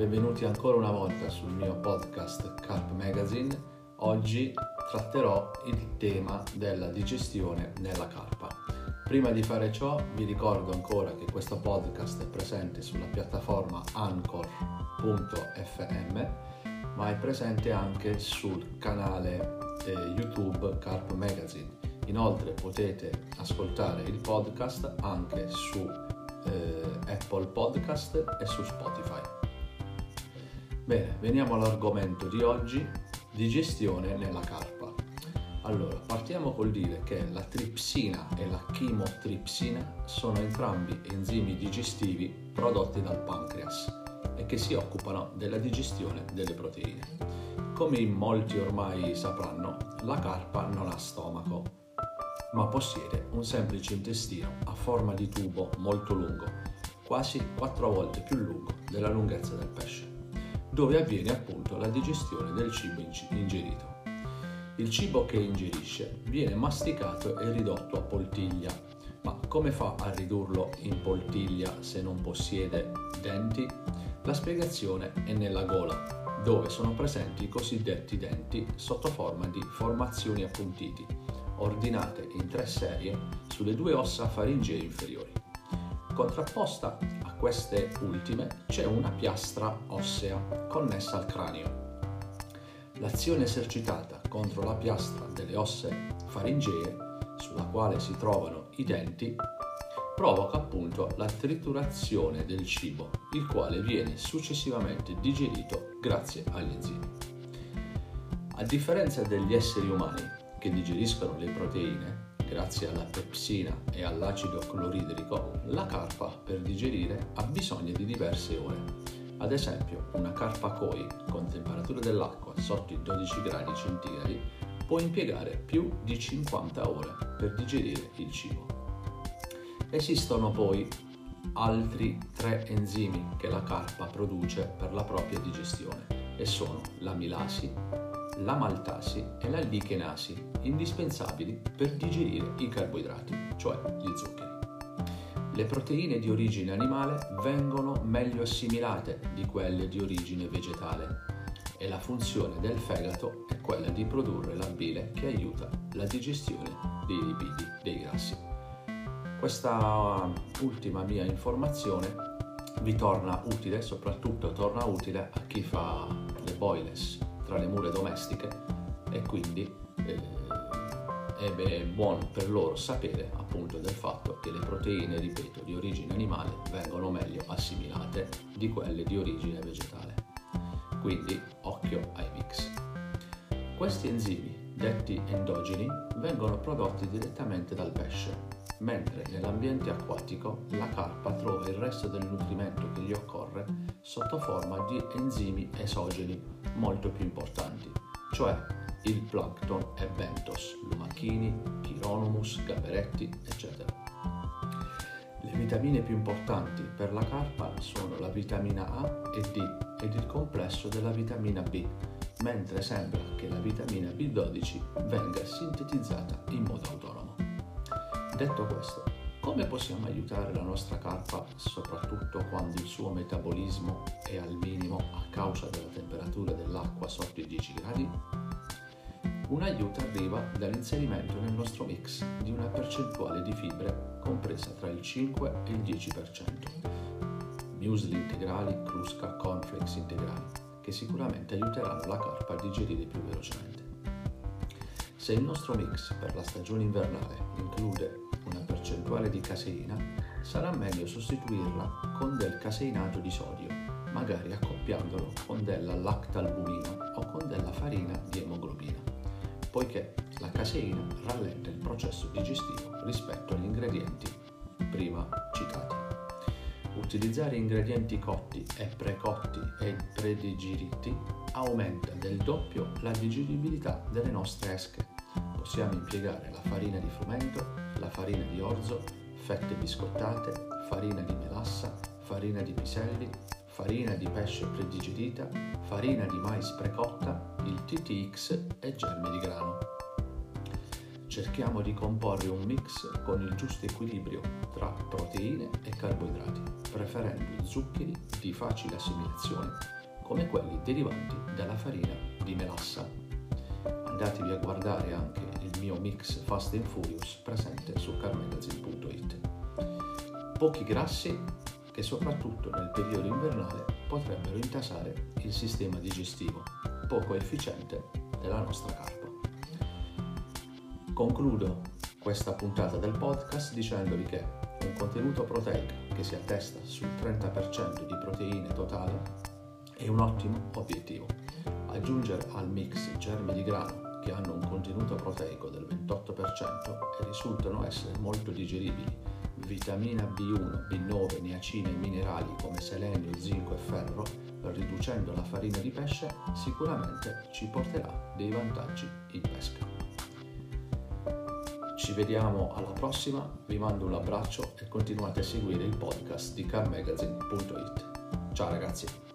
benvenuti ancora una volta sul mio podcast Carp Magazine. Oggi tratterò il tema della digestione nella carpa. Prima di fare ciò vi ricordo ancora che questo podcast è presente sulla piattaforma anchor.fm ma è presente anche sul canale eh, YouTube Carp Magazine. Inoltre potete ascoltare il podcast anche su eh, Apple Podcast e su Spotify. Bene, veniamo all'argomento di oggi, digestione nella carpa. Allora, partiamo col dire che la tripsina e la chimotripsina sono entrambi enzimi digestivi prodotti dal pancreas e che si occupano della digestione delle proteine. Come in molti ormai sapranno, la carpa non ha stomaco, ma possiede un semplice intestino a forma di tubo molto lungo, quasi 4 volte più lungo della lunghezza del pesce, dove avviene appunto la digestione del cibo ingerito. Il cibo che ingerisce viene masticato e ridotto a poltiglia, ma come fa a ridurlo in poltiglia se non possiede denti? La spiegazione è nella gola, dove sono presenti i cosiddetti denti sotto forma di formazioni appuntiti, ordinate in tre serie sulle due ossa faringee inferiori. Contrapposta queste ultime c'è una piastra ossea connessa al cranio. L'azione esercitata contro la piastra delle ossa faringee, sulla quale si trovano i denti, provoca appunto la triturazione del cibo, il quale viene successivamente digerito grazie agli enzimi. A differenza degli esseri umani che digeriscono le proteine, grazie alla pepsina e all'acido cloridrico, la carpa per digerire ha bisogno di diverse ore. Ad esempio, una carpa koi con temperatura dell'acqua sotto i 12 gradi centigradi può impiegare più di 50 ore per digerire il cibo. Esistono poi altri tre enzimi che la carpa produce per la propria digestione e sono l'amilasi, la maltasi e la lichenasi, indispensabili per digerire i carboidrati, cioè gli zuccheri. Le proteine di origine animale vengono meglio assimilate di quelle di origine vegetale e la funzione del fegato è quella di produrre la bile che aiuta la digestione dei lipidi, dei grassi. Questa ultima mia informazione vi torna utile, soprattutto torna utile a chi fa le boilers tra le mura domestiche e quindi eh, è buono per loro sapere appunto del fatto che le proteine, ripeto, di origine animale vengono meglio assimilate di quelle di origine vegetale. Quindi occhio ai mix. Questi enzimi, detti endogeni, vengono prodotti direttamente dal pesce mentre nell'ambiente acquatico la carpa trova il resto del nutrimento che gli occorre sotto forma di enzimi esogeni molto più importanti, cioè il plankton e bentos, lumachini, chironomus, gaberetti, eccetera. Le vitamine più importanti per la carpa sono la vitamina A e D ed il complesso della vitamina B, mentre sembra che la vitamina B12 venga sintetizzata in modo. Detto questo, come possiamo aiutare la nostra carpa, soprattutto quando il suo metabolismo è al minimo a causa della temperatura dell'acqua sotto i 10 gradi? Un aiuto arriva dall'inserimento nel nostro mix di una percentuale di fibre compresa tra il 5 e il 10%. Muesli integrali, crusca, cornflakes integrali, che sicuramente aiuteranno la carpa a digerire più velocemente. Se il nostro mix per la stagione invernale include percentuale di caseina, sarà meglio sostituirla con del caseinato di sodio, magari accoppiandolo con della lactalbumina o con della farina di emoglobina, poiché la caseina rallenta il processo digestivo rispetto agli ingredienti prima citati. Utilizzare ingredienti cotti e precotti e predigeriti aumenta del doppio la digeribilità delle nostre esche. Possiamo impiegare la farina di frumento, la farina di orzo, fette biscottate, farina di melassa, farina di piselli, farina di pesce predigerita, farina di mais precotta, il TTX e gemme di grano. cerchiamo di comporre un mix con il giusto equilibrio tra proteine e carboidrati, preferendo zuccheri di facile assimilazione come quelli derivanti dalla farina di melassa. Andatevi a guardare anche mio mix Fast and Furious presente su carmagazine.it. Pochi grassi che soprattutto nel periodo invernale potrebbero intasare il sistema digestivo, poco efficiente della nostra carpa. Concludo questa puntata del podcast dicendovi che un contenuto proteico che si attesta sul 30% di proteine totali è un ottimo obiettivo. Aggiungere al mix germi di grano che hanno un contenuto proteico del 28% e risultano essere molto digeribili, vitamina B1, B9, niacine e minerali come selenio, zinco e ferro, riducendo la farina di pesce, sicuramente ci porterà dei vantaggi in pesca. Ci vediamo alla prossima, vi mando un abbraccio e continuate a seguire il podcast di carmagazine.it. Ciao ragazzi!